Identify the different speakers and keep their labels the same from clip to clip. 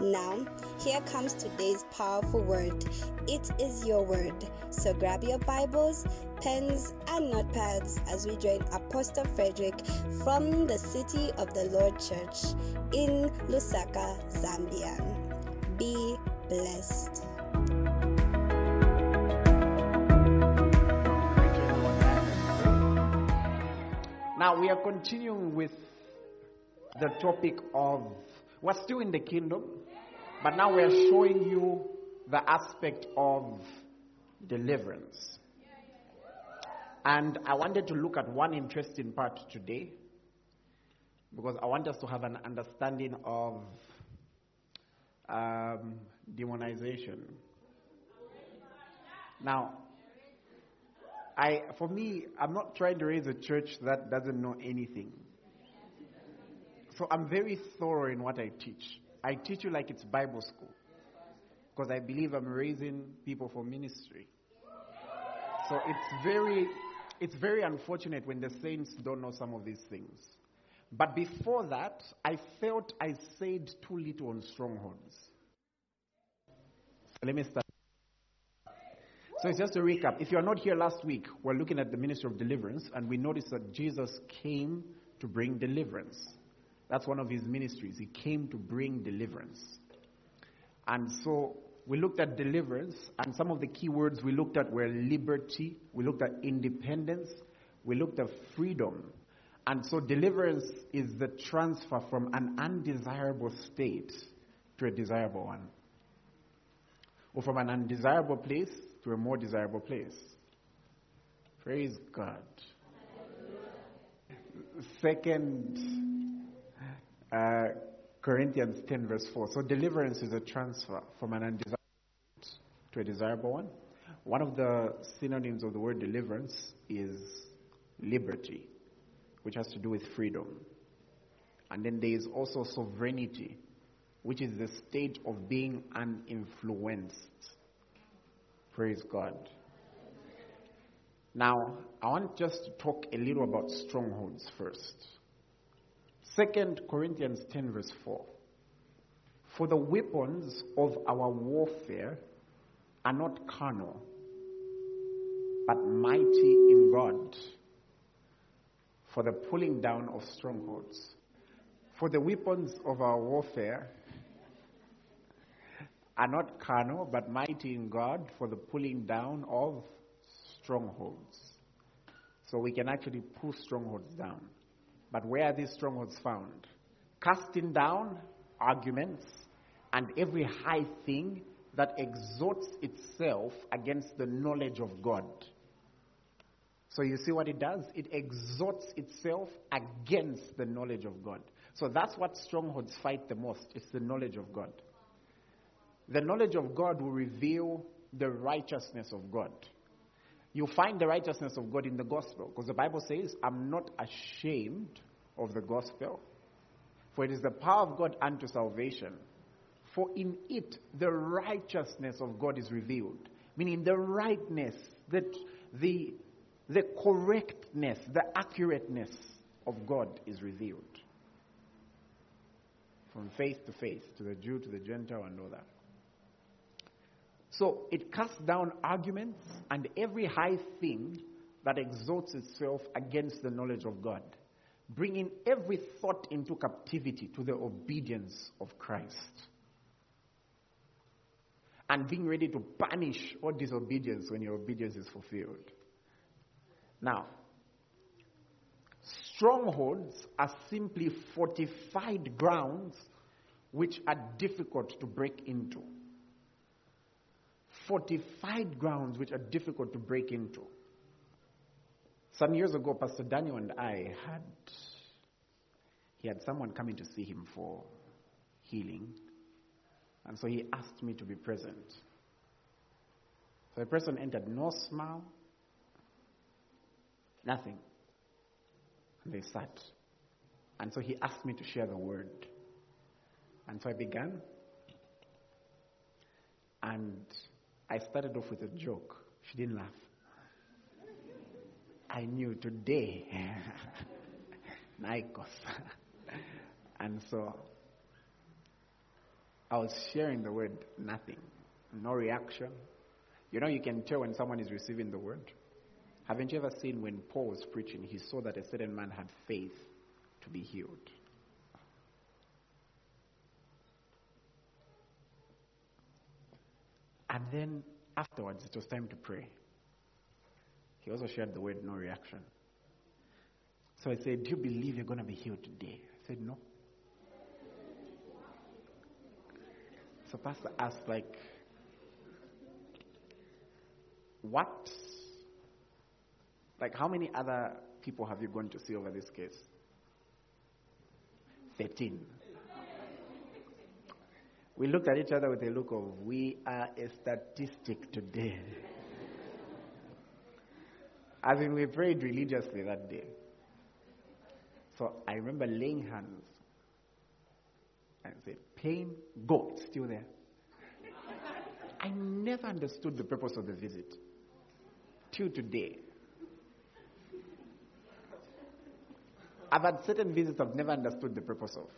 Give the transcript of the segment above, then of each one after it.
Speaker 1: Now, here comes today's powerful word. It is your word. So grab your Bibles, pens, and notepads as we join Apostle Frederick from the City of the Lord Church in Lusaka, Zambia. Be blessed.
Speaker 2: Now we are continuing with the topic of we're still in the kingdom, but now we are showing you the aspect of deliverance. And I wanted to look at one interesting part today because I want us to have an understanding of um, demonization. Now, I, for me, I'm not trying to raise a church that doesn't know anything. So I'm very thorough in what I teach. I teach you like it's Bible school. Because I believe I'm raising people for ministry. So it's very, it's very unfortunate when the saints don't know some of these things. But before that, I felt I said too little on strongholds. So let me start. So it's just a recap. If you are not here last week, we're looking at the ministry of deliverance, and we noticed that Jesus came to bring deliverance. That's one of his ministries. He came to bring deliverance. And so we looked at deliverance, and some of the key words we looked at were liberty, we looked at independence, we looked at freedom. And so deliverance is the transfer from an undesirable state to a desirable one, or from an undesirable place to a more desirable place. Praise God. Second uh, Corinthians 10, verse 4. So, deliverance is a transfer from an undesirable to a desirable one. One of the synonyms of the word deliverance is liberty, which has to do with freedom. And then there is also sovereignty, which is the state of being uninfluenced. Praise God. Now, I want just to talk a little about strongholds first. Second Corinthians 10, verse 4. For the weapons of our warfare are not carnal, but mighty in God for the pulling down of strongholds. For the weapons of our warfare are not carnal, but mighty in God for the pulling down of strongholds. So we can actually pull strongholds down. But where are these strongholds found? Casting down arguments and every high thing that exalts itself against the knowledge of God. So you see what it does? It exalts itself against the knowledge of God. So that's what strongholds fight the most. It's the knowledge of God. The knowledge of God will reveal the righteousness of God. You find the righteousness of God in the gospel because the Bible says, I'm not ashamed of the gospel, for it is the power of God unto salvation. For in it the righteousness of God is revealed, meaning the rightness, the, the, the correctness, the accurateness of God is revealed. From faith to faith, to the Jew, to the Gentile, and all that. So it casts down arguments and every high thing that exalts itself against the knowledge of God, bringing every thought into captivity to the obedience of Christ, and being ready to punish all disobedience when your obedience is fulfilled. Now, strongholds are simply fortified grounds which are difficult to break into. Fortified grounds which are difficult to break into. Some years ago, Pastor Daniel and I had he had someone coming to see him for healing, and so he asked me to be present. So the person entered, no smile, nothing. And they sat. And so he asked me to share the word. And so I began. And I started off with a joke. She didn't laugh. I knew today, Nikos. and so I was sharing the word, nothing, no reaction. You know, you can tell when someone is receiving the word. Haven't you ever seen when Paul was preaching, he saw that a certain man had faith to be healed? And then afterwards, it was time to pray. He also shared the word no reaction. So I said, Do you believe you're going to be healed today? I said, No. So Pastor asked, like, what? Like, how many other people have you gone to see over this case? 13. We looked at each other with a look of, we are a statistic today. As in, we prayed religiously that day. So I remember laying hands and said, pain, go. It's still there. I never understood the purpose of the visit till today. I've had certain visits I've never understood the purpose of.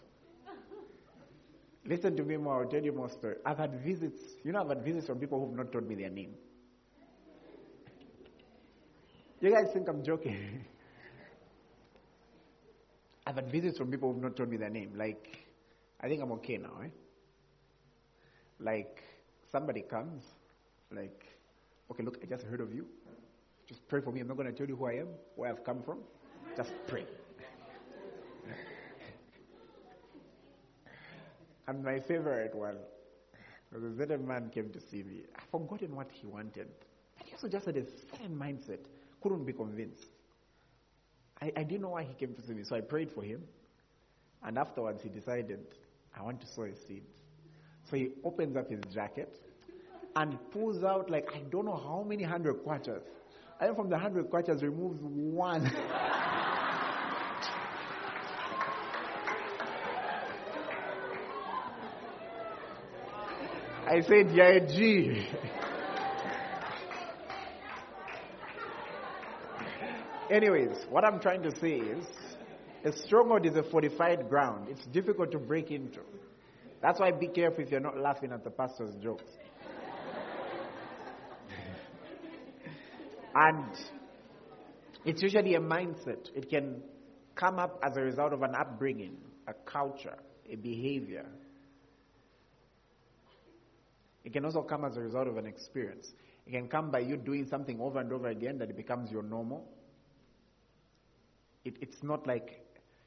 Speaker 2: Listen to me more, I'll tell you more story. I've had visits, you know, I've had visits from people who've not told me their name. You guys think I'm joking? I've had visits from people who've not told me their name. Like, I think I'm okay now, eh? Like, somebody comes, like, okay, look, I just heard of you. Just pray for me. I'm not going to tell you who I am, where I've come from. Just pray. and my favorite one was a certain man came to see me. I've forgotten what he wanted. But he also just had a certain mindset. Couldn't be convinced. I, I didn't know why he came to see me, so I prayed for him. And afterwards, he decided, I want to sow a seed. So he opens up his jacket and pulls out, like, I don't know how many hundred kwachas. And from the hundred kwachas, removes one. I said, Yeah, G. Anyways, what I'm trying to say is a stronghold is a fortified ground. It's difficult to break into. That's why be careful if you're not laughing at the pastor's jokes. and it's usually a mindset. It can come up as a result of an upbringing, a culture, a behavior. It can also come as a result of an experience. It can come by you doing something over and over again that becomes your normal. It, it's not like,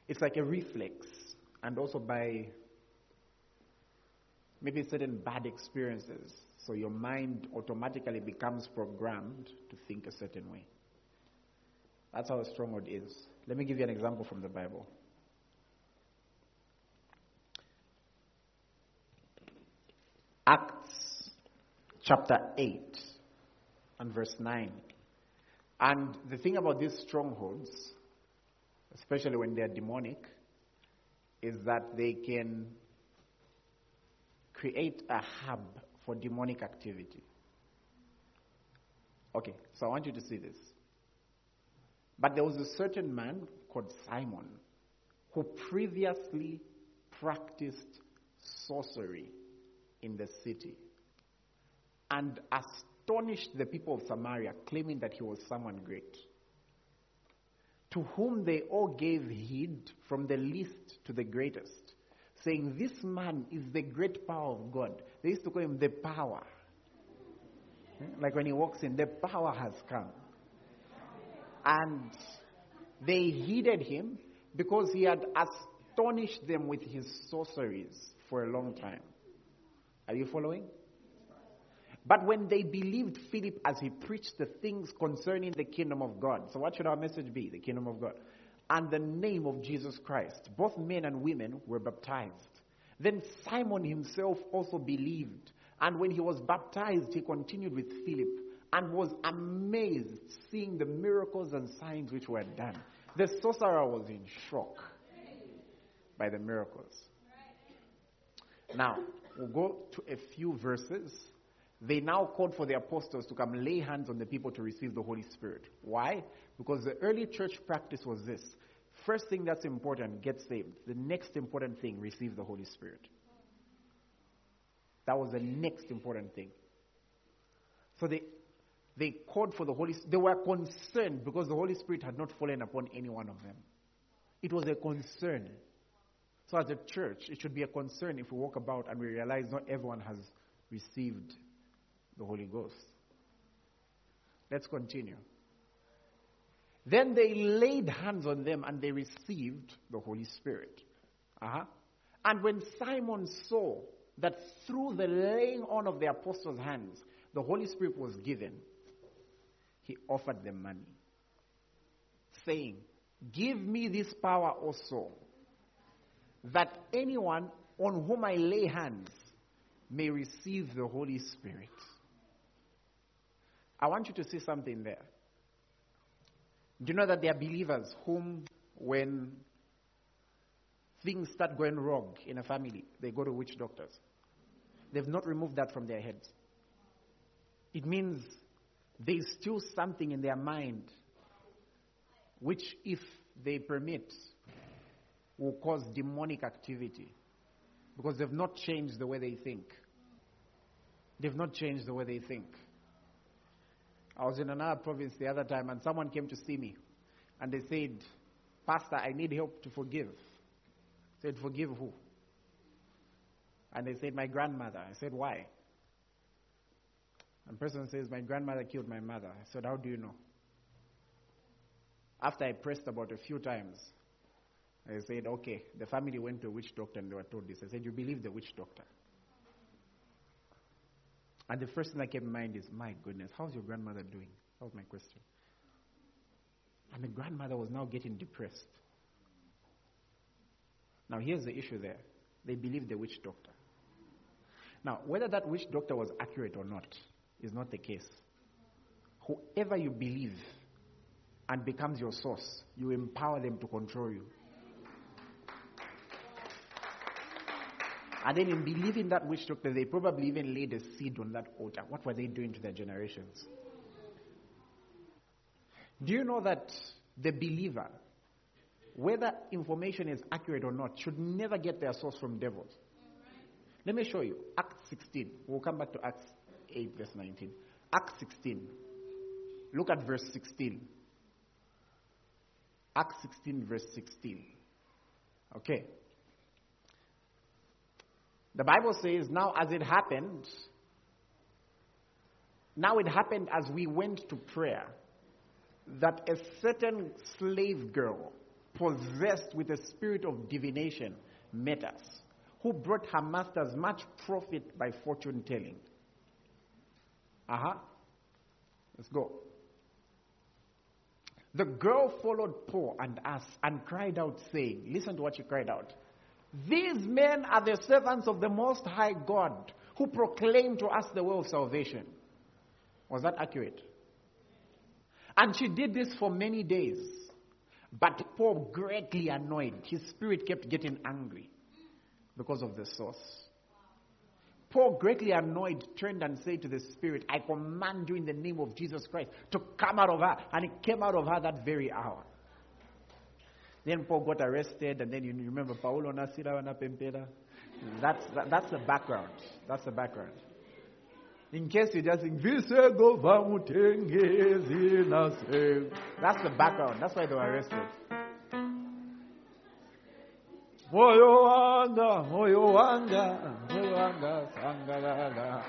Speaker 2: it's like a reflex. And also by maybe certain bad experiences. So your mind automatically becomes programmed to think a certain way. That's how a stronghold is. Let me give you an example from the Bible. Acts chapter 8 and verse 9. And the thing about these strongholds, especially when they are demonic, is that they can create a hub for demonic activity. Okay, so I want you to see this. But there was a certain man called Simon who previously practiced sorcery in the city and astonished the people of Samaria, claiming that he was someone great. To whom they all gave heed from the least to the greatest, saying, This man is the great power of God. They used to call him the power. Hmm? Like when he walks in, the power has come. And they heeded him because he had astonished them with his sorceries for a long time. Are you following? But when they believed Philip as he preached the things concerning the kingdom of God, so what should our message be? The kingdom of God. And the name of Jesus Christ. Both men and women were baptized. Then Simon himself also believed. And when he was baptized, he continued with Philip and was amazed seeing the miracles and signs which were done. The sorcerer was in shock by the miracles. Now, we'll go to a few verses. They now called for the apostles to come lay hands on the people to receive the Holy Spirit. Why? Because the early church practice was this. First thing that's important, get saved. The next important thing, receive the Holy Spirit. That was the next important thing. So they they called for the Holy. They were concerned because the Holy Spirit had not fallen upon any one of them. It was a concern. So, as a church, it should be a concern if we walk about and we realize not everyone has received the Holy Ghost. Let's continue. Then they laid hands on them and they received the Holy Spirit. Uh-huh. And when Simon saw that through the laying on of the apostles' hands, the Holy Spirit was given, he offered them money, saying, Give me this power also, that anyone on whom I lay hands may receive the Holy Spirit. I want you to see something there. Do you know that there are believers whom, when things start going wrong in a family, they go to witch doctors? They've not removed that from their heads. It means there's still something in their mind which, if they permit, will cause demonic activity because they've not changed the way they think. They've not changed the way they think. I was in another province the other time and someone came to see me and they said, Pastor, I need help to forgive. I said, Forgive who? And they said, My grandmother. I said, Why? And person says, My grandmother killed my mother. I said, How do you know? After I pressed about a few times, I said, Okay, the family went to a witch doctor and they were told this. I said, You believe the witch doctor? And the first thing that came in mind is, My goodness, how's your grandmother doing? That was my question. And the grandmother was now getting depressed. Now, here's the issue there. They believed the witch doctor. Now, whether that witch doctor was accurate or not, is not the case. Whoever you believe and becomes your source, you empower them to control you. And then in believing that witch doctor, they probably even laid a seed on that altar. What were they doing to their generations? Do you know that the believer, whether information is accurate or not, should never get their source from devils? Let me show you. Acts 16. We'll come back to Acts 8, verse 19. Acts 16. Look at verse 16. Acts 16, verse 16. Okay. The Bible says, Now as it happened, now it happened as we went to prayer that a certain slave girl possessed with a spirit of divination met us, who brought her masters much profit by fortune telling. Uh huh. Let's go. The girl followed Paul and us and cried out, saying, Listen to what she cried out. These men are the servants of the Most High God who proclaim to us the way of salvation. Was that accurate? And she did this for many days. But Paul, greatly annoyed, his spirit kept getting angry because of the source. Paul, greatly annoyed, turned and said to the Spirit, I command you in the name of Jesus Christ to come out of her. And it came out of her that very hour. Then Paul got arrested, and then you remember Paulo Nasira Pempera. That's, that, that's the background. That's the background. In case you're just think, that's the background. That's why they were arrested.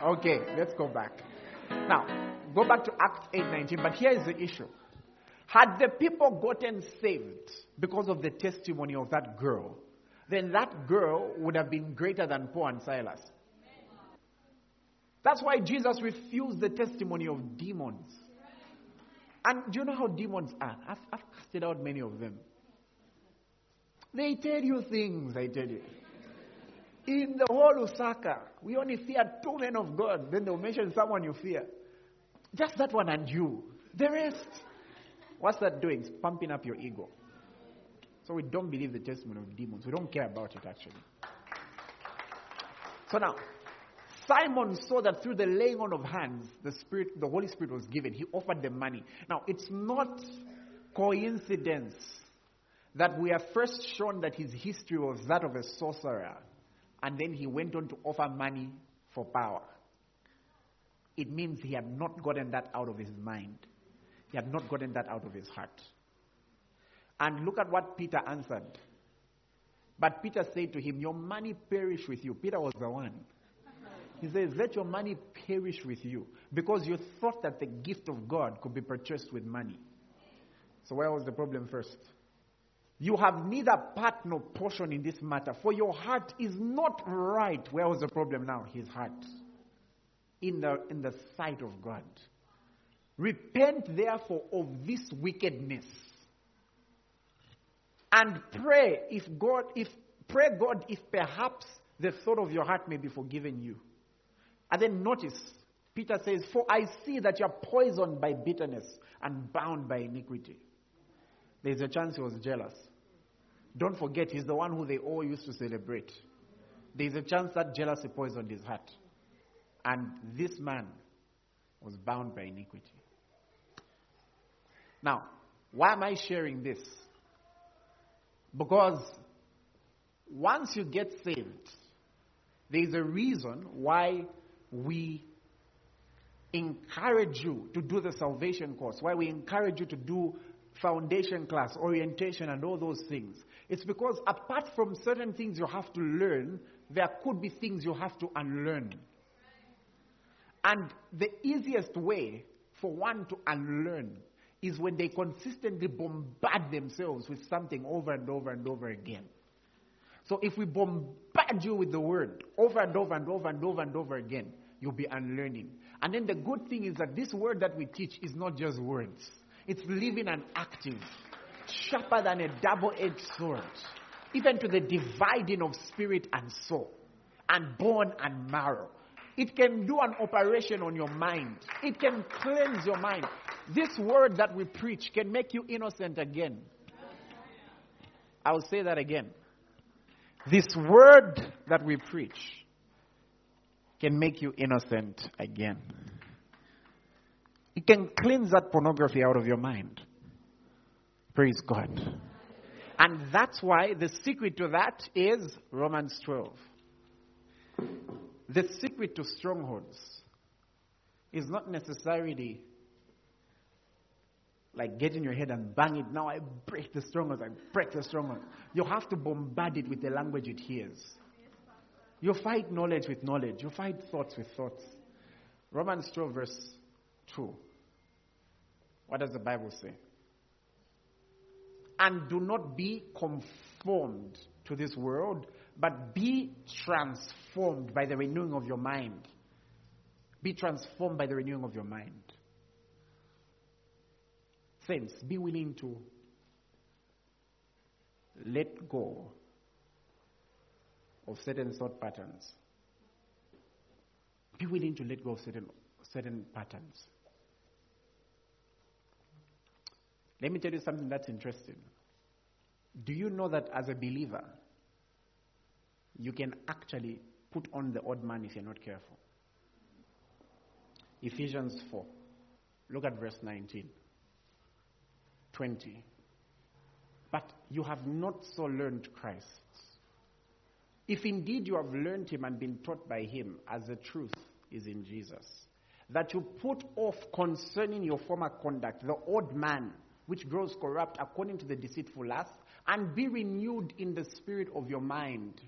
Speaker 2: Okay, let's go back. Now, go back to Acts 8:19. But here is the issue: Had the people gotten saved because of the testimony of that girl, then that girl would have been greater than Paul and Silas. That's why Jesus refused the testimony of demons. And do you know how demons are? I've, I've casted out many of them. They tell you things, I tell you. In the whole Lusaka, we only fear two men of God. Then they'll mention someone you fear. Just that one and you. The rest. What's that doing? It's pumping up your ego. So we don't believe the testimony of demons. We don't care about it actually. So now, Simon saw that through the laying on of hands, the Spirit, the Holy Spirit was given. He offered them money. Now, it's not coincidence that we are first shown that his history was that of a sorcerer, and then he went on to offer money for power. It means he had not gotten that out of his mind. He had not gotten that out of his heart. And look at what Peter answered. But Peter said to him, Your money perish with you. Peter was the one. He says, Let your money perish with you because you thought that the gift of God could be purchased with money. So, where was the problem first? You have neither part nor portion in this matter, for your heart is not right. Where was the problem now? His heart. In the, in the sight of God. Repent therefore of this wickedness. And pray if God, if pray God if perhaps the thought of your heart may be forgiven you. And then notice, Peter says, For I see that you are poisoned by bitterness and bound by iniquity. There's a chance he was jealous. Don't forget, he's the one who they all used to celebrate. There's a chance that jealousy poisoned his heart. And this man was bound by iniquity. Now, why am I sharing this? Because once you get saved, there's a reason why we encourage you to do the salvation course, why we encourage you to do foundation class, orientation, and all those things. It's because apart from certain things you have to learn, there could be things you have to unlearn. And the easiest way for one to unlearn is when they consistently bombard themselves with something over and over and over again. So if we bombard you with the word over and over and over and over and over again, you'll be unlearning. And then the good thing is that this word that we teach is not just words. It's living and active, sharper than a double-edged sword, even to the dividing of spirit and soul, and bone and marrow. It can do an operation on your mind. It can cleanse your mind. This word that we preach can make you innocent again. I'll say that again. This word that we preach can make you innocent again. It can cleanse that pornography out of your mind. Praise God. And that's why the secret to that is Romans 12. The secret to strongholds is not necessarily like get in your head and bang it. Now I break the strongholds, I break the strongholds. You have to bombard it with the language it hears. You fight knowledge with knowledge. You fight thoughts with thoughts. Romans 12, verse 2. What does the Bible say? And do not be conformed to this world, but be transformed by the renewing of your mind. Be transformed by the renewing of your mind. Saints, be willing to let go of certain thought patterns. Be willing to let go of certain, certain patterns. Let me tell you something that's interesting. Do you know that as a believer, you can actually put on the odd man if you're not careful? Ephesians 4. Look at verse 19. 20. But you have not so learned Christ. If indeed you have learned him and been taught by him, as the truth is in Jesus, that you put off concerning your former conduct the old man, which grows corrupt according to the deceitful lust, and be renewed in the spirit of your mind,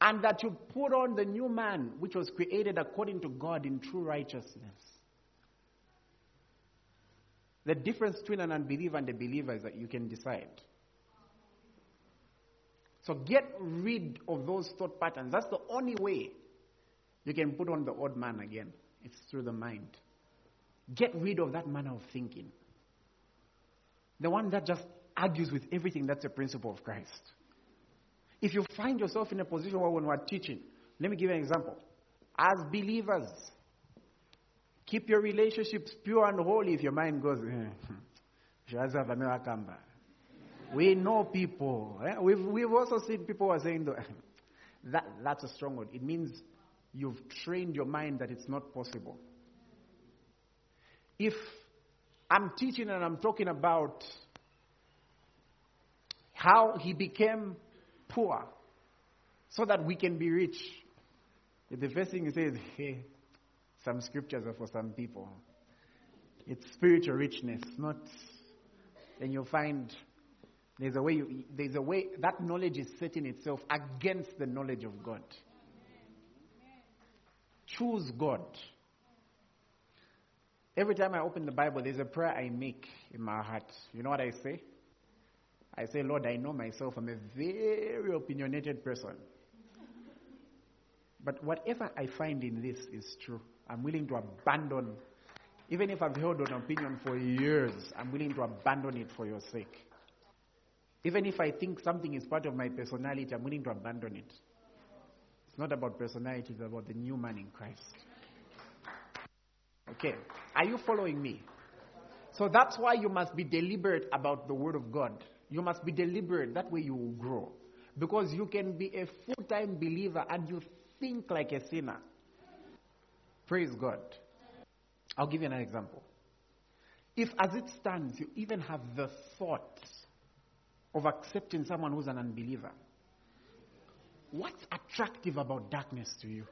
Speaker 2: and that you put on the new man, which was created according to God in true righteousness. The difference between an unbeliever and a believer is that you can decide. So get rid of those thought patterns. That's the only way you can put on the old man again. It's through the mind. Get rid of that manner of thinking. The one that just argues with everything that's a principle of Christ. If you find yourself in a position where when we're teaching, let me give you an example. As believers, keep your relationships pure and holy if your mind goes, eh, we know people. Eh? We've, we've also seen people who are saying that that's a strong word. It means you've trained your mind that it's not possible. If I'm teaching and I'm talking about how he became poor so that we can be rich, the first thing he says, hey, some scriptures are for some people. It's spiritual richness, not. And you'll find there's a way, you, there's a way that knowledge is setting itself against the knowledge of God. Choose God. Every time I open the Bible, there's a prayer I make in my heart. You know what I say? I say, Lord, I know myself. I'm a very opinionated person. But whatever I find in this is true. I'm willing to abandon, even if I've held an opinion for years, I'm willing to abandon it for your sake. Even if I think something is part of my personality, I'm willing to abandon it. It's not about personality, it's about the new man in Christ. Okay. Are you following me? So that's why you must be deliberate about the Word of God. You must be deliberate. That way you will grow. Because you can be a full time believer and you think like a sinner. Praise God. I'll give you an example. If, as it stands, you even have the thought of accepting someone who's an unbeliever, what's attractive about darkness to you?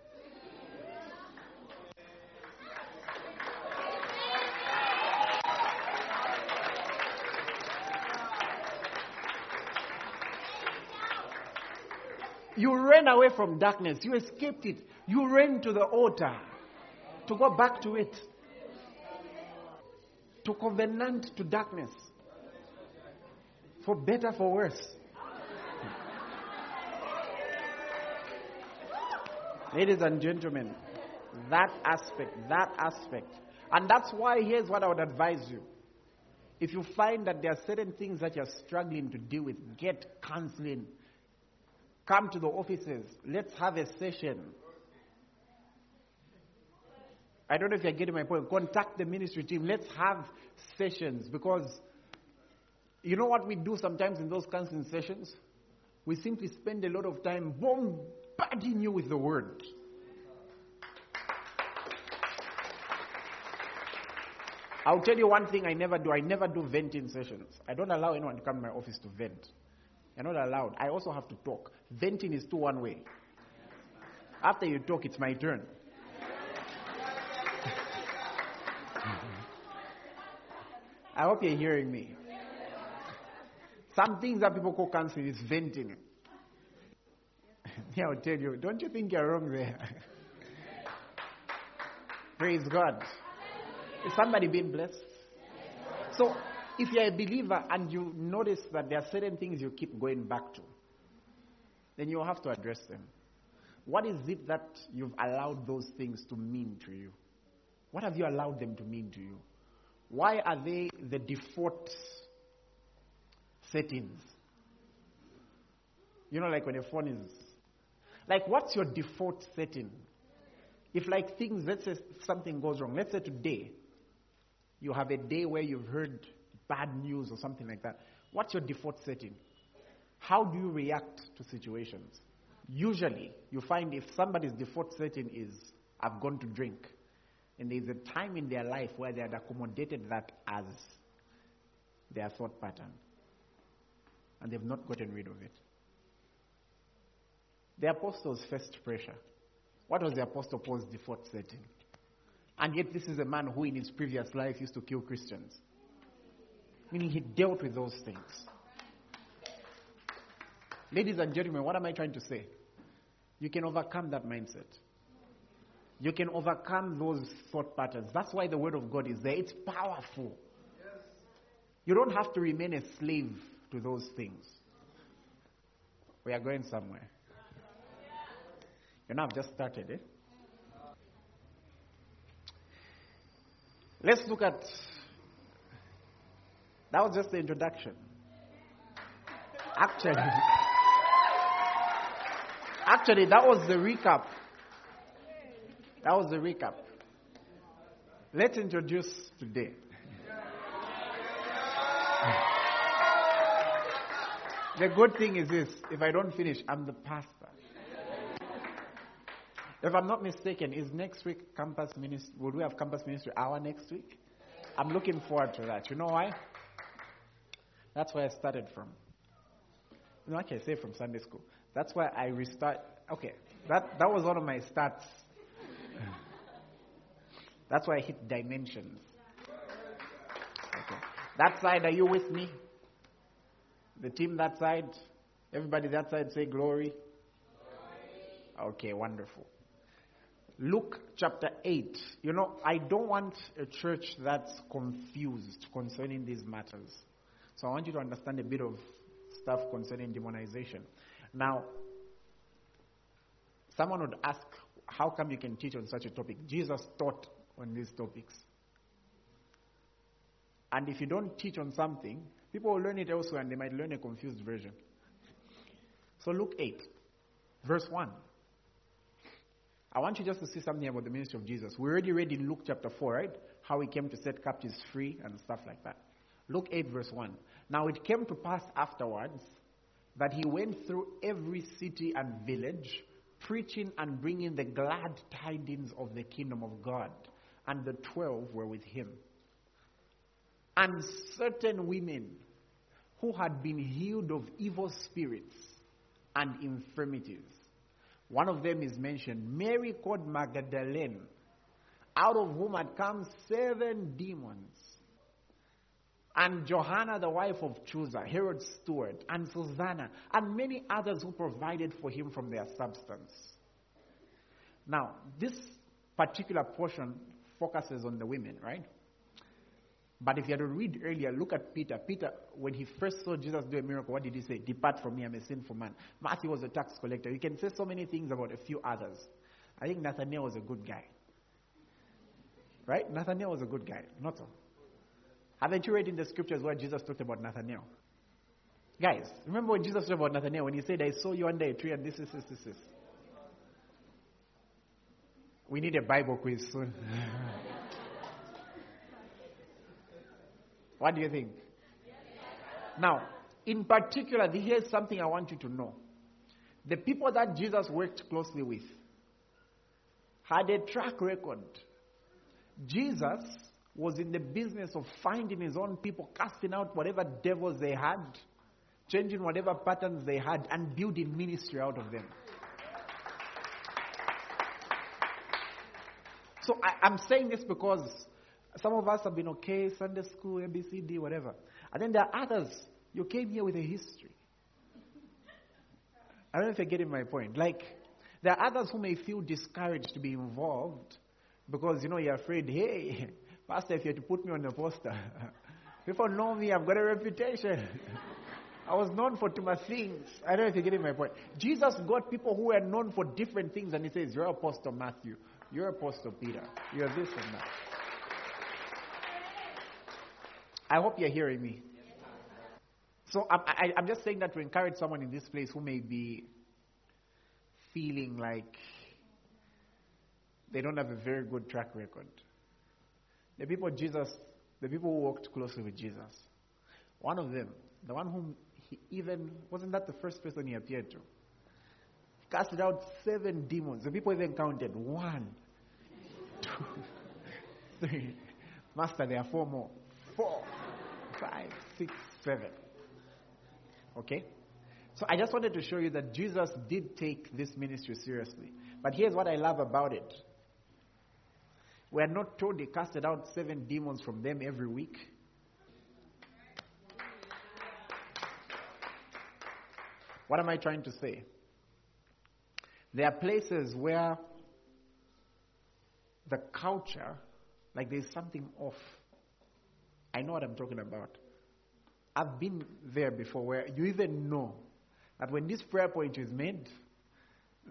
Speaker 2: You ran away from darkness. You escaped it. You ran to the altar to go back to it. To covenant to darkness. For better, for worse. Ladies and gentlemen, that aspect, that aspect. And that's why here's what I would advise you. If you find that there are certain things that you're struggling to deal with, get counseling Come to the offices. Let's have a session. I don't know if you're getting my point. Contact the ministry team. Let's have sessions because you know what we do sometimes in those counseling sessions? We simply spend a lot of time bombarding you with the word. I'll tell you one thing I never do. I never do venting sessions. I don't allow anyone to come to my office to vent. You're not allowed. I also have to talk. Venting is too one way. After you talk, it's my turn. I hope you're hearing me. Some things that people call counseling is venting. yeah, I'll tell you. Don't you think you're wrong there? Praise God. Is somebody being blessed? So if you're a believer and you notice that there are certain things you keep going back to, then you have to address them. What is it that you've allowed those things to mean to you? What have you allowed them to mean to you? Why are they the default settings? You know, like when a phone is. Like, what's your default setting? If, like, things, let's say something goes wrong, let's say today, you have a day where you've heard bad news or something like that, what's your default setting? How do you react to situations? Usually, you find if somebody's default setting is, I've gone to drink, and there's a time in their life where they had accommodated that as their thought pattern, and they've not gotten rid of it. The apostles faced pressure. What was the apostle Paul's default setting? And yet, this is a man who, in his previous life, used to kill Christians. Meaning he dealt with those things. Ladies and gentlemen, what am I trying to say? You can overcome that mindset. You can overcome those thought patterns. That's why the Word of God is there. It's powerful. You don't have to remain a slave to those things. We are going somewhere. You know, I've just started, eh? Let's look at. That was just the introduction. Actually, actually, that was the recap. That was the recap. Let's introduce today. The good thing is this if I don't finish, I'm the pastor. If I'm not mistaken, is next week campus ministry? Would we have campus ministry hour next week? I'm looking forward to that. You know why? That's where I started from. You know, I can say from Sunday school. That's why I restart. Okay, that that was one of my stats. That's why I hit dimensions. Okay. That side, are you with me? The team that side? Everybody that side say glory. glory. Okay, wonderful. Luke chapter 8. You know, I don't want a church that's confused concerning these matters. So I want you to understand a bit of stuff concerning demonization. Now, someone would ask, how come you can teach on such a topic? Jesus taught on these topics. And if you don't teach on something, people will learn it elsewhere and they might learn a confused version. So, Luke 8, verse 1. I want you just to see something about the ministry of Jesus. We already read in Luke chapter 4, right? How he came to set captives free and stuff like that. Luke 8, verse 1. Now it came to pass afterwards that he went through every city and village, preaching and bringing the glad tidings of the kingdom of God. And the twelve were with him. And certain women who had been healed of evil spirits and infirmities one of them is mentioned Mary called Magdalene, out of whom had come seven demons. And Johanna, the wife of Chuza, Herod's steward, and Susanna, and many others who provided for him from their substance. Now, this particular portion focuses on the women, right? But if you had to read earlier, look at Peter. Peter, when he first saw Jesus do a miracle, what did he say? Depart from me, I'm a sinful man. Matthew was a tax collector. You can say so many things about a few others. I think Nathaniel was a good guy. Right? Nathaniel was a good guy. Not so. Haven't you read in the scriptures where Jesus talked about Nathaniel? Guys, remember when Jesus talked about Nathaniel when he said, I saw you under a tree and this is this, this, this. We need a Bible quiz soon. What do you think? Now, in particular, here's something I want you to know. The people that Jesus worked closely with had a track record. Jesus was in the business of finding his own people, casting out whatever devils they had, changing whatever patterns they had, and building ministry out of them. So I, am saying this because some of us have been okay, Sunday school, ABCD, whatever. And then there are others, you came here with a history. I don't know if you're getting my point. Like, there are others who may feel discouraged to be involved because, you know, you're afraid, hey, Pastor, if you had to put me on the poster, people know me, I've got a reputation. I was known for too much things. I don't know if you're getting my point. Jesus got people who were known for different things, and he says, You're Apostle Matthew, you're Apostle Peter, you're this and that. I hope you're hearing me. So I, am just saying that to encourage someone in this place who may be feeling like they don't have a very good track record. The people Jesus, the people who walked closely with Jesus, one of them, the one whom he even wasn't that the first person he appeared to. He casted out seven demons. The people even counted one, three. Master, there are four more. Four five, six, seven. Okay? So I just wanted to show you that Jesus did take this ministry seriously. But here's what I love about it. We are not told he casted out seven demons from them every week. What am I trying to say? There are places where the culture, like there's something off. I know what I'm talking about. I've been there before where you even know that when this prayer point is made,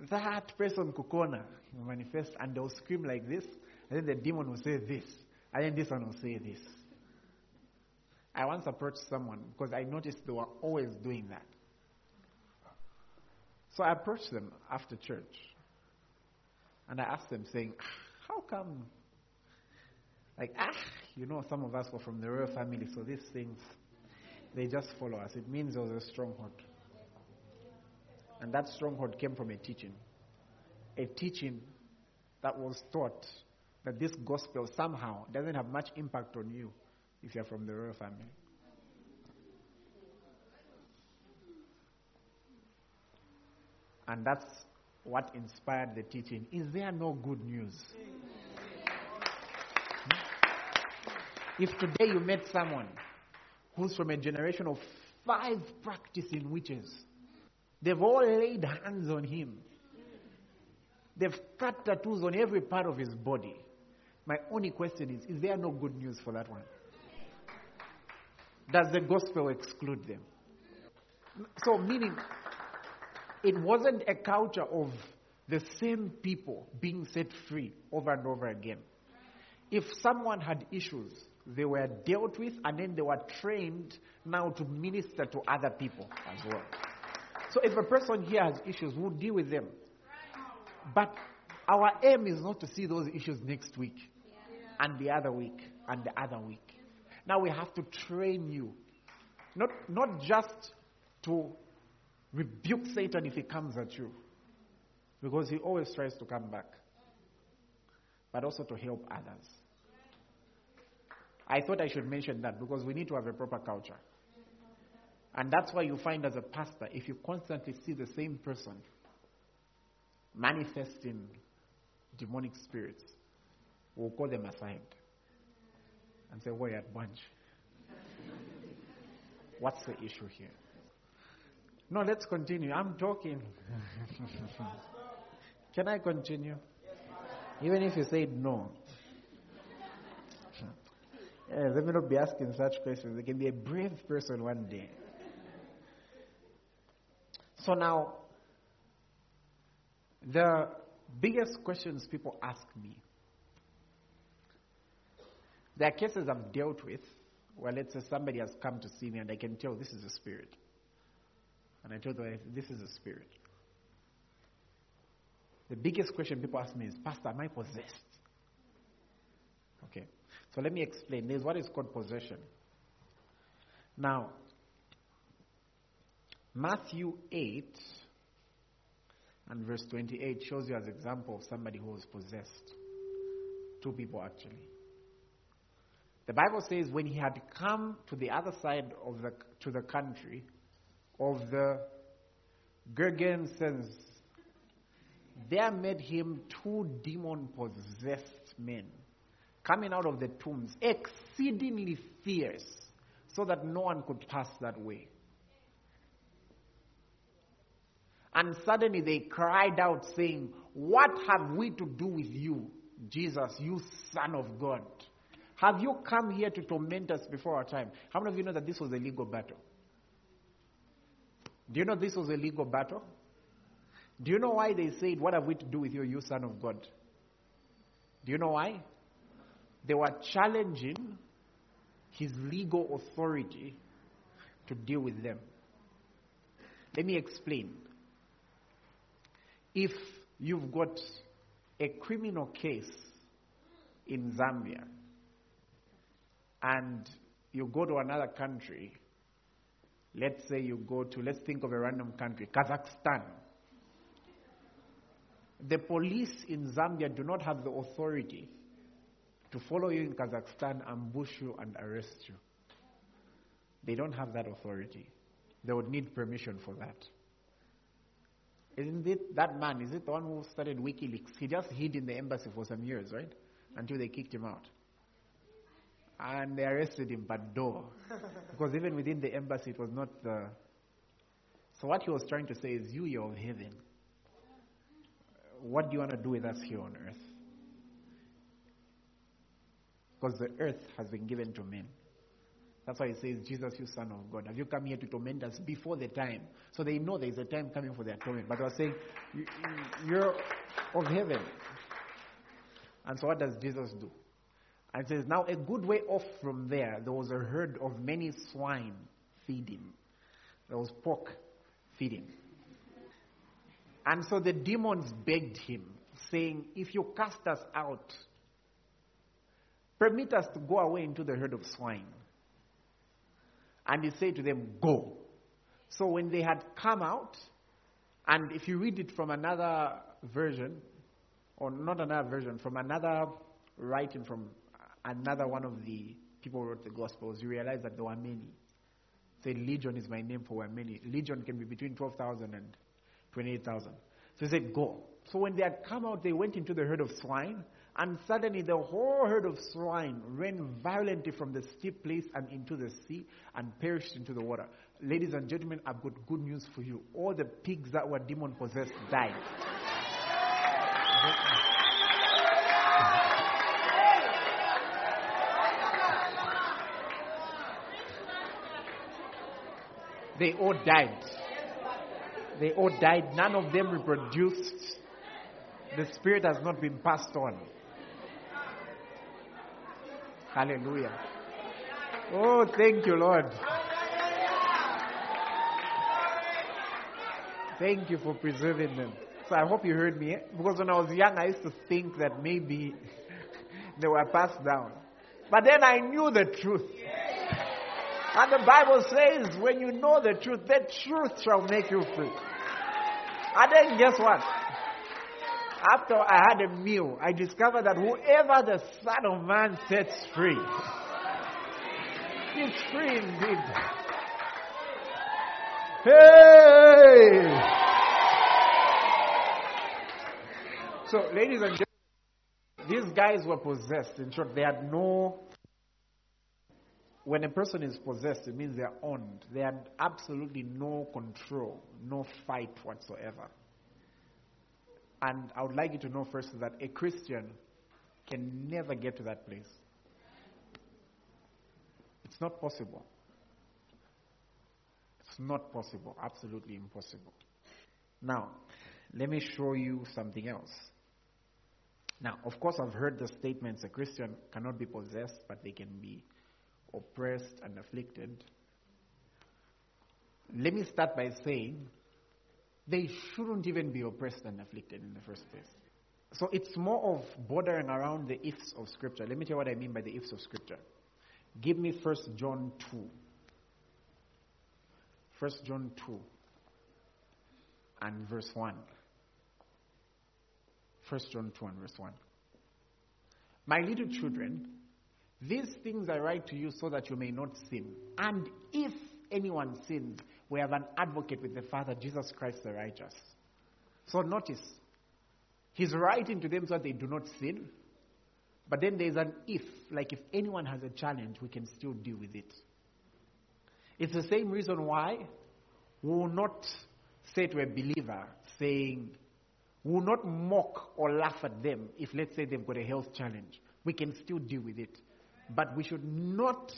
Speaker 2: that person kukona will manifest and they'll scream like this, and then the demon will say this, and then this one will say this. I once approached someone because I noticed they were always doing that. So I approached them after church. And I asked them, saying, How come? Like, ah, you know, some of us were from the royal family, so these things, they just follow us. It means there was a stronghold. And that stronghold came from a teaching. A teaching that was taught that this gospel somehow doesn't have much impact on you if you're from the royal family. And that's what inspired the teaching. Is there no good news? Hmm? If today you met someone who's from a generation of five practicing witches, they've all laid hands on him. They've cut tattoos on every part of his body. My only question is is there no good news for that one? Does the gospel exclude them? So, meaning, it wasn't a culture of the same people being set free over and over again. If someone had issues, they were dealt with and then they were trained now to minister to other people as well. So if a person here has issues, we'll deal with them. But our aim is not to see those issues next week and the other week and the other week. Now we have to train you. Not, not just to rebuke Satan if he comes at you, because he always tries to come back, but also to help others. I thought I should mention that because we need to have a proper culture. And that's why you find as a pastor, if you constantly see the same person manifesting demonic spirits, we'll call them aside and say, Why at bunch? What's the issue here? No, let's continue. I'm talking. Can I continue? Even if you said no. Yeah, let me not be asking such questions. They can be a brave person one day. So now, the biggest questions people ask me there are cases I've dealt with where, let's say, somebody has come to see me and I can tell this is a spirit. And I tell them, this is a spirit. The biggest question people ask me is, Pastor, am I possessed? Okay. So let me explain. There's what is called possession. Now, Matthew 8 and verse 28 shows you as example of somebody who was possessed. Two people actually. The Bible says when he had come to the other side of the to the country of the Gergesenes, there met him two demon possessed men coming out of the tombs, exceedingly fierce, so that no one could pass that way. And suddenly they cried out, saying, What have we to do with you, Jesus, you Son of God? Have you come here to torment us before our time? How many of you know that this was a legal battle? Do you know this was a legal battle? Do you know why they said, What have we to do with you, you son of God? Do you know why? They were challenging his legal authority to deal with them. Let me explain. If you've got a criminal case in Zambia, and you go to another country, let's say you go to, let's think of a random country, Kazakhstan. The police in Zambia do not have the authority to follow you in Kazakhstan, ambush you, and arrest you. They don't have that authority. They would need permission for that. Isn't it that man? Is it the one who started WikiLeaks? He just hid in the embassy for some years, right? Until they kicked him out. And they arrested him, but door. because even within the embassy, it was not the. So, what he was trying to say is, You, you're of heaven. What do you want to do with us here on earth? Because the earth has been given to men. That's why he says, Jesus, you son of God, have you come here to torment us before the time? So they know there is a time coming for their torment. But they are saying, You're of heaven. And so what does Jesus do? And says, Now a good way off from there, there was a herd of many swine feeding. There was pork feeding. And so the demons begged him, saying, If you cast us out, permit us to go away into the herd of swine. And he said to them, Go. So when they had come out, and if you read it from another version, or not another version, from another writing from another one of the people wrote the Gospels, you realize that there were many. Say, Legion is my name for were many. Legion can be between 12,000 and 28,000. So he said, Go. So when they had come out, they went into the herd of swine, and suddenly the whole herd of swine ran violently from the steep place and into the sea and perished into the water. Ladies and gentlemen, I've got good news for you. All the pigs that were demon possessed died. They all died. They all died. None of them reproduced. The spirit has not been passed on. Hallelujah. Oh, thank you, Lord. Thank you for preserving them. So I hope you heard me. Because when I was young, I used to think that maybe they were passed down. But then I knew the truth. And the Bible says, when you know the truth, the truth shall make you free. And then guess what? After I had a meal, I discovered that whoever the Son of Man sets free is free indeed. Hey! So, ladies and gentlemen, these guys were possessed. In short, they had no. When a person is possessed, it means they're owned. They had absolutely no control, no fight whatsoever. And I would like you to know first that a Christian can never get to that place. It's not possible. It's not possible. Absolutely impossible. Now, let me show you something else. Now, of course, I've heard the statements a Christian cannot be possessed, but they can be oppressed and afflicted. Let me start by saying they shouldn't even be oppressed and afflicted in the first place. So it's more of bordering around the ifs of Scripture. Let me tell you what I mean by the ifs of Scripture. Give me 1 John 2. 1 John 2 and verse 1. 1 John 2 and verse 1. My little children, these things I write to you so that you may not sin. And if anyone sins, we have an advocate with the Father, Jesus Christ the righteous. So notice, he's writing to them so that they do not sin. But then there's an if, like if anyone has a challenge, we can still deal with it. It's the same reason why we will not say to a believer, saying, we will not mock or laugh at them if, let's say, they've got a health challenge. We can still deal with it. But we should not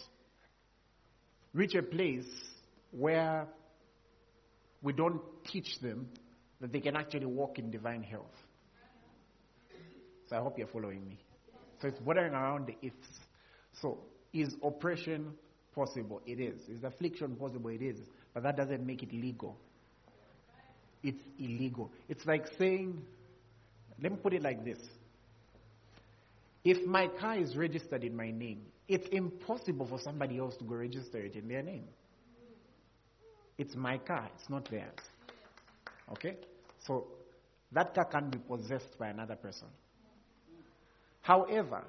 Speaker 2: reach a place where we don't teach them that they can actually walk in divine health. So I hope you're following me. So it's bordering around the ifs. So is oppression possible? It is. Is affliction possible? It is. But that doesn't make it legal. It's illegal. It's like saying, let me put it like this. If my car is registered in my name, it's impossible for somebody else to go register it in their name. It's my car, it's not theirs. Okay? So that car can be possessed by another person. However,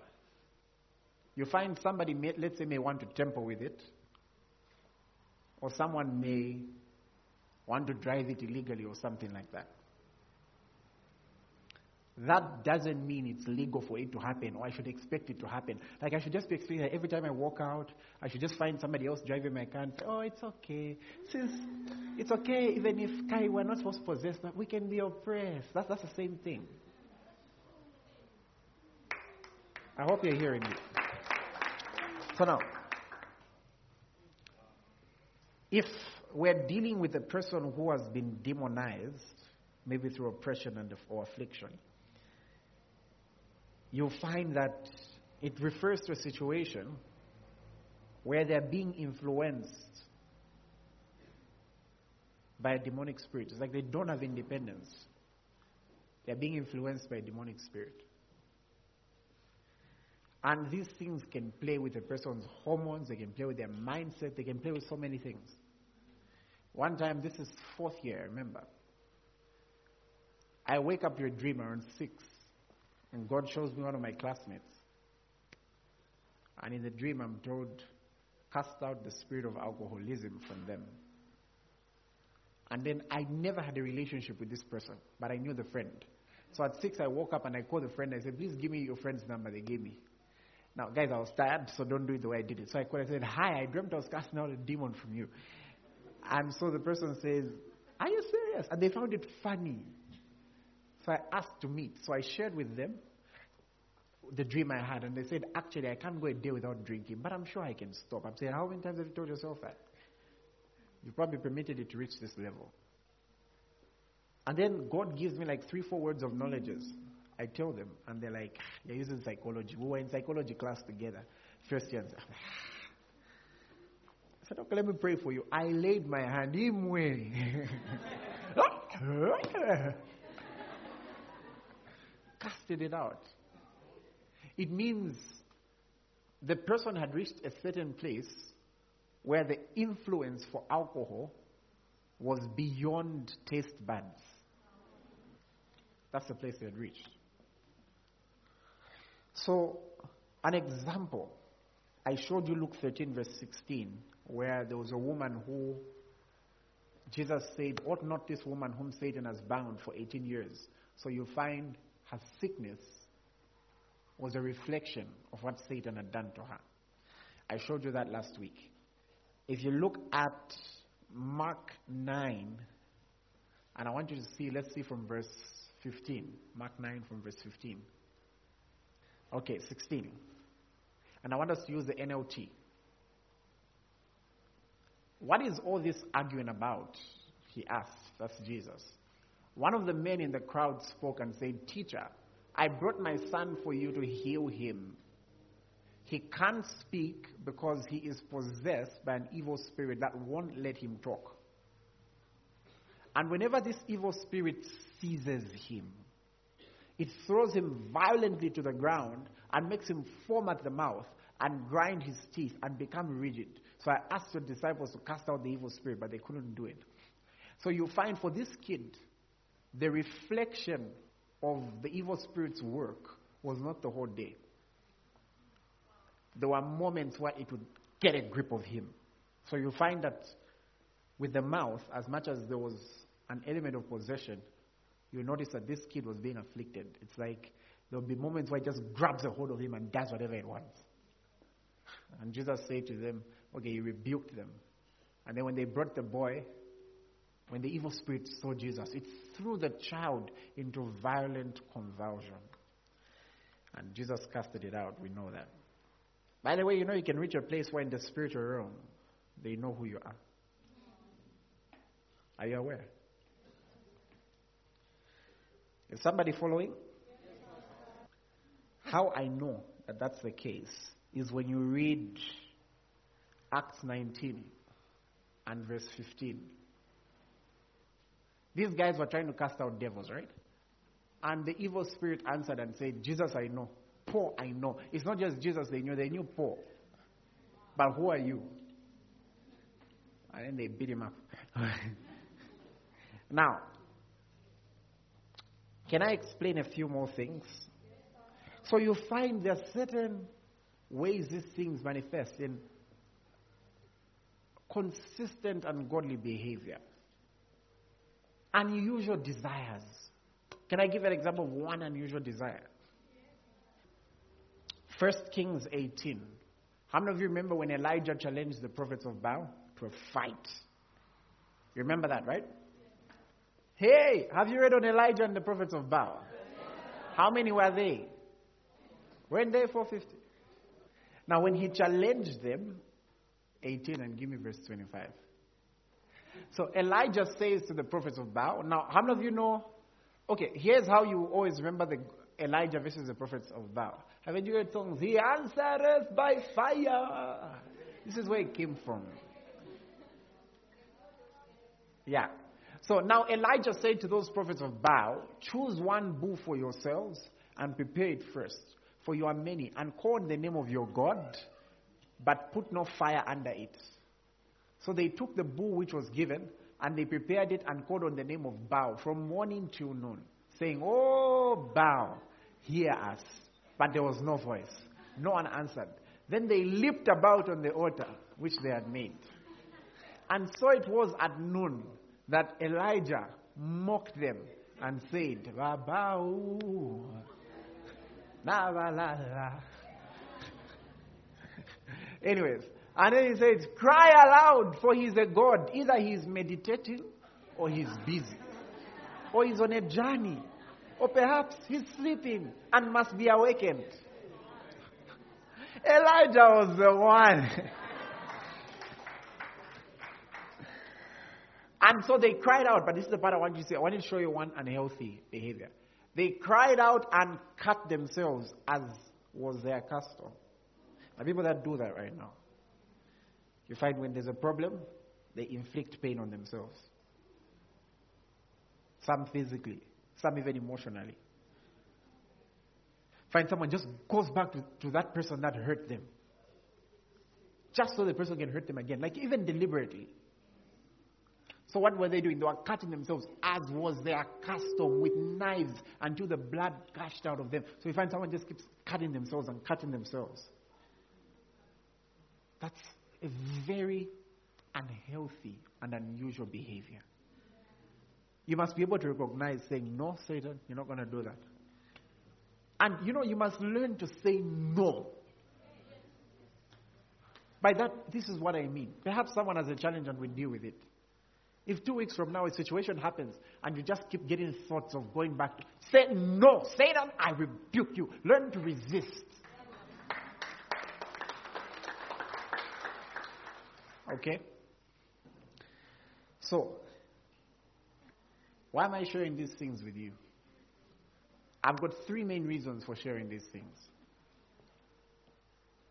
Speaker 2: you find somebody, may, let's say, may want to tamper with it, or someone may want to drive it illegally or something like that. That doesn't mean it's legal for it to happen or I should expect it to happen. Like I should just be expecting that every time I walk out, I should just find somebody else driving my car and say, oh, it's okay. Since it's okay, even if Kai, we're not supposed to possess, but we can be oppressed. That's, that's the same thing. I hope you're hearing me. So now, If we're dealing with a person who has been demonized, maybe through oppression and or affliction, you'll find that it refers to a situation where they're being influenced by a demonic spirit. It's like they don't have independence. They're being influenced by a demonic spirit. And these things can play with a person's hormones, they can play with their mindset, they can play with so many things. One time, this is fourth year, remember. I wake up to a dream around six, and God shows me one of my classmates. And in the dream, I'm told, cast out the spirit of alcoholism from them. And then I never had a relationship with this person, but I knew the friend. So at six, I woke up and I called the friend. I said, please give me your friend's number. They gave me. Now, guys, I was tired, so don't do it the way I did it. So I called. I said, hi, I dreamt I was casting out a demon from you. And so the person says, are you serious? And they found it funny. So I asked to meet. So I shared with them the dream I had, and they said, actually, I can't go a day without drinking, but I'm sure I can stop. I'm saying, how many times have you told yourself that? You probably permitted it to reach this level. And then God gives me like three, four words of knowledges. I tell them, and they're like, you're using psychology. We were in psychology class together, first year. I said, okay, let me pray for you. I laid my hand in way. Casted it out. It means the person had reached a certain place where the influence for alcohol was beyond taste buds. That's the place they had reached. So, an example. I showed you Luke 13, verse 16, where there was a woman who Jesus said, Ought not this woman whom Satan has bound for 18 years? So you find her sickness was a reflection of what Satan had done to her. I showed you that last week. If you look at Mark 9, and I want you to see, let's see from verse 15. Mark 9 from verse 15. Okay, 16. And I want us to use the NLT. What is all this arguing about? He asked. That's Jesus. One of the men in the crowd spoke and said, Teacher, I brought my son for you to heal him. He can't speak because he is possessed by an evil spirit that won't let him talk. And whenever this evil spirit seizes him, it throws him violently to the ground and makes him foam at the mouth and grind his teeth and become rigid. So I asked your disciples to cast out the evil spirit, but they couldn't do it. So you find for this kid, the reflection of the evil spirit's work was not the whole day. There were moments where it would get a grip of him. So you find that with the mouth, as much as there was an element of possession, you notice that this kid was being afflicted. It's like there'll be moments where it just grabs a hold of him and does whatever it wants. And Jesus said to them, Okay, he rebuked them. And then when they brought the boy, when the evil spirit saw Jesus, it threw the child into violent convulsion. And Jesus casted it out. We know that. By the way, you know you can reach a place where in the spiritual realm, they know who you are. Are you aware? Is somebody following? How I know that that's the case is when you read Acts 19 and verse 15. These guys were trying to cast out devils, right? And the evil spirit answered and said, Jesus, I know. Paul, I know. It's not just Jesus they knew, they knew Paul. But who are you? And then they beat him up. now, can I explain a few more things? So you find there are certain ways these things manifest in consistent and godly behavior, unusual desires. Can I give an example of one unusual desire? First Kings 18. How many of you remember when Elijah challenged the prophets of Baal to a fight? You remember that, right? Hey, have you read on Elijah and the prophets of Baal? How many were they? Weren't they 450? Now, when he challenged them, 18 and give me verse 25. So Elijah says to the prophets of Baal, now how many of you know? Okay, here's how you always remember the Elijah versus the prophets of Baal. Haven't you heard songs? He answereth by fire. This is where it came from. Yeah. So now Elijah said to those prophets of Baal, choose one bull for yourselves and prepare it first, for you are many, and call the name of your God, but put no fire under it. So they took the bull which was given, and they prepared it and called on the name of Baal from morning till noon, saying, Oh, Baal, hear us. But there was no voice. No one answered. Then they leaped about on the altar which they had made. And so it was at noon that Elijah mocked them and said, Babau. Anyways, and then he says, Cry aloud, for he's a God. Either he's meditating, or he's busy, or he's on a journey, or perhaps he's sleeping and must be awakened. Elijah was the one. and so they cried out, but this is the part I want you to see. I want to show you one unhealthy behavior. They cried out and cut themselves as was their custom. Are people that do that right now. You find when there's a problem, they inflict pain on themselves. Some physically, some even emotionally. Find someone just goes back to, to that person that hurt them. Just so the person can hurt them again, like even deliberately. So what were they doing? They were cutting themselves as was their custom with knives until the blood gushed out of them. So you find someone just keeps cutting themselves and cutting themselves. That's a very unhealthy and unusual behavior. You must be able to recognize saying, No, Satan, you're not going to do that. And you know, you must learn to say no. By that, this is what I mean. Perhaps someone has a challenge and we deal with it. If two weeks from now a situation happens and you just keep getting thoughts of going back, to, say no. Satan, I rebuke you. Learn to resist. Okay? So, why am I sharing these things with you? I've got three main reasons for sharing these things.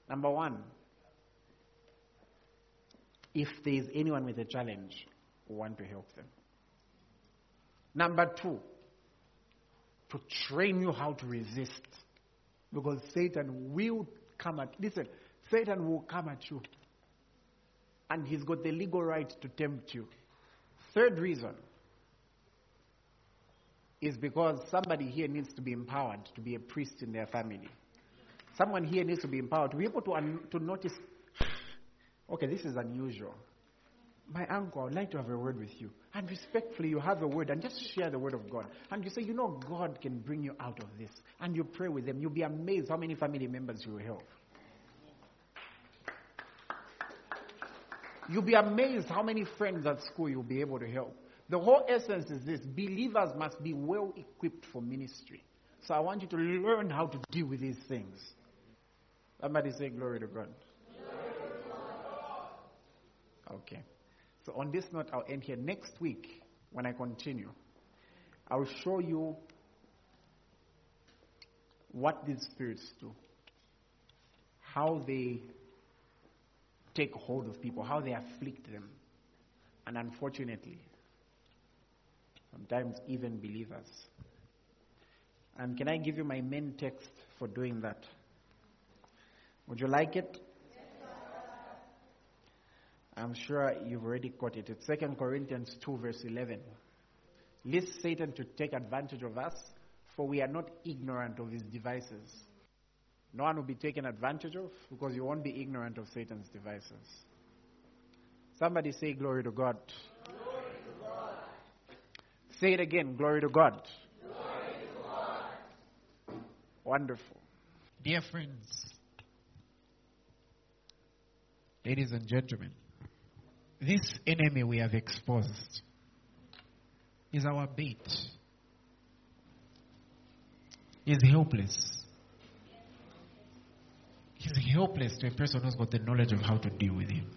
Speaker 2: Number one, if there is anyone with a challenge, we want to help them. Number two, to train you how to resist. Because Satan will come at listen, Satan will come at you and he's got the legal right to tempt you. Third reason is because somebody here needs to be empowered to be a priest in their family. Someone here needs to be empowered to be able to, un- to notice, okay, this is unusual. My uncle, I'd like to have a word with you. And respectfully, you have a word and just share the word of God. And you say, you know, God can bring you out of this. And you pray with them. You'll be amazed how many family members you will help. You'll be amazed how many friends at school you'll be able to help. The whole essence is this believers must be well equipped for ministry. So I want you to learn how to deal with these things. Somebody say, Glory to God. Okay. So on this note, I'll end here. Next week, when I continue, I'll show you what these spirits do, how they take hold of people, how they afflict them. And unfortunately, sometimes even believers. And can I give you my main text for doing that? Would you like it? I'm sure you've already got it. It's 2 Corinthians 2, verse 11. Lest Satan to take advantage of us, for we are not ignorant of his devices. No one will be taken advantage of because you won't be ignorant of Satan's devices. Somebody say, Glory to God.
Speaker 3: Glory to God.
Speaker 2: Say it again, Glory to God.
Speaker 3: Glory to God.
Speaker 2: Wonderful.
Speaker 4: Dear friends, ladies and gentlemen, this enemy we have exposed is our bait. is helpless. He's helpless to a person who's got the knowledge of how to deal with him.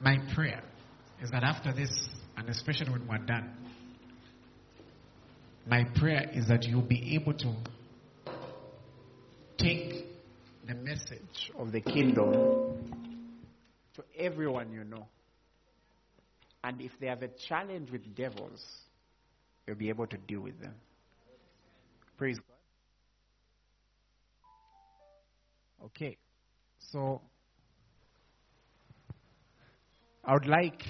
Speaker 5: my prayer is that after this, and especially when we're done, my prayer is that you'll be able to take the message
Speaker 2: of the kingdom to everyone you know. And if they have a challenge with devils, you'll be able to deal with them. Praise God. Okay. So, I would like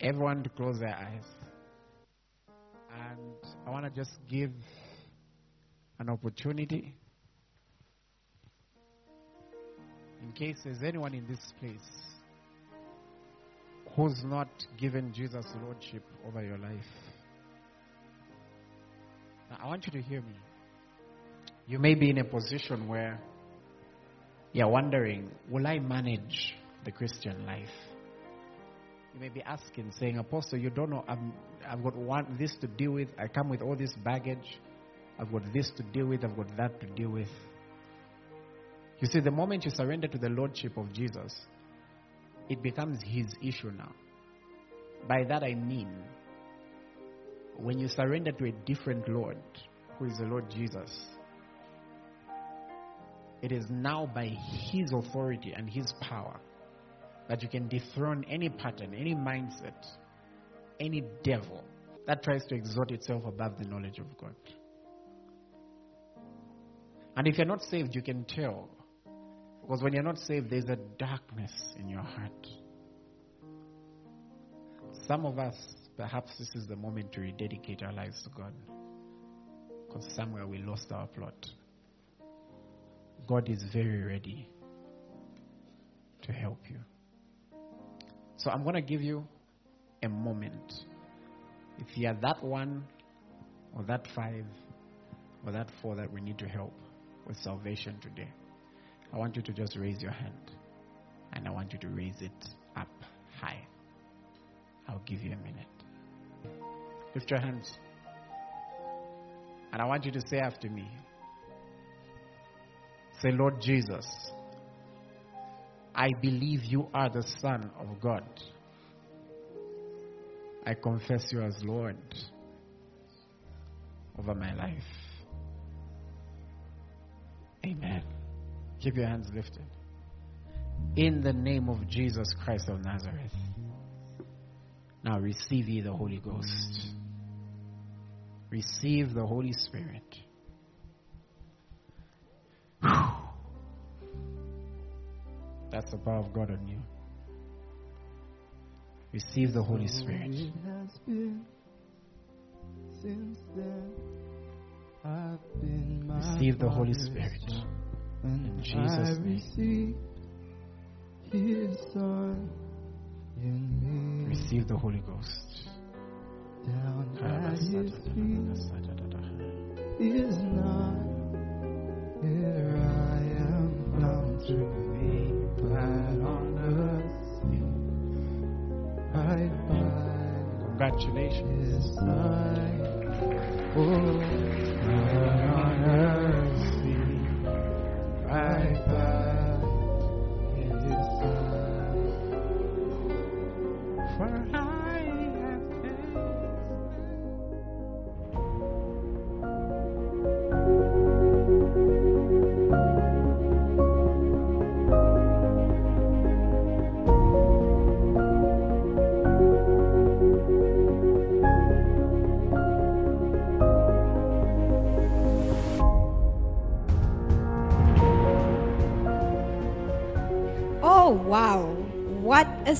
Speaker 2: everyone to close their eyes. And I want to just give an opportunity in case there's anyone in this place who's not given Jesus Lordship over your life. Now, I want you to hear me. You may be in a position where you're wondering, will I manage the Christian life? You may be asking, saying, Apostle, you don't know, I'm, I've got one, this to deal with. I come with all this baggage. I've got this to deal with. I've got that to deal with. You see, the moment you surrender to the Lordship of Jesus, it becomes His issue now. By that I mean, when you surrender to a different Lord, who is the Lord Jesus, it is now by His authority and His power that you can dethrone any pattern, any mindset, any devil that tries to exalt itself above the knowledge of God. And if you're not saved, you can tell. Because when you're not saved, there's a darkness in your heart. Some of us, perhaps this is the moment to rededicate our lives to God. Because somewhere we lost our plot. God is very ready to help you. So I'm going to give you a moment. If you are that one, or that five, or that four that we need to help with salvation today, I want you to just raise your hand. And I want you to raise it up high. I'll give you a minute. Lift your hands. And I want you to say after me Say, Lord Jesus, I believe you are the Son of God. I confess you as Lord over my life. Amen. Keep your hands lifted. In the name of Jesus Christ of Nazareth. Now receive ye the Holy Ghost. Receive the Holy Spirit. That's the power of God on you. Receive the Holy Spirit.
Speaker 6: It has been since then. I've been my
Speaker 2: Receive the Holy Spirit.
Speaker 6: and
Speaker 2: In Jesus'
Speaker 6: I
Speaker 2: name.
Speaker 6: receive His Son in me.
Speaker 2: Receive the Holy Ghost.
Speaker 6: down at His feet is not here I am found to me,
Speaker 2: Congratulations.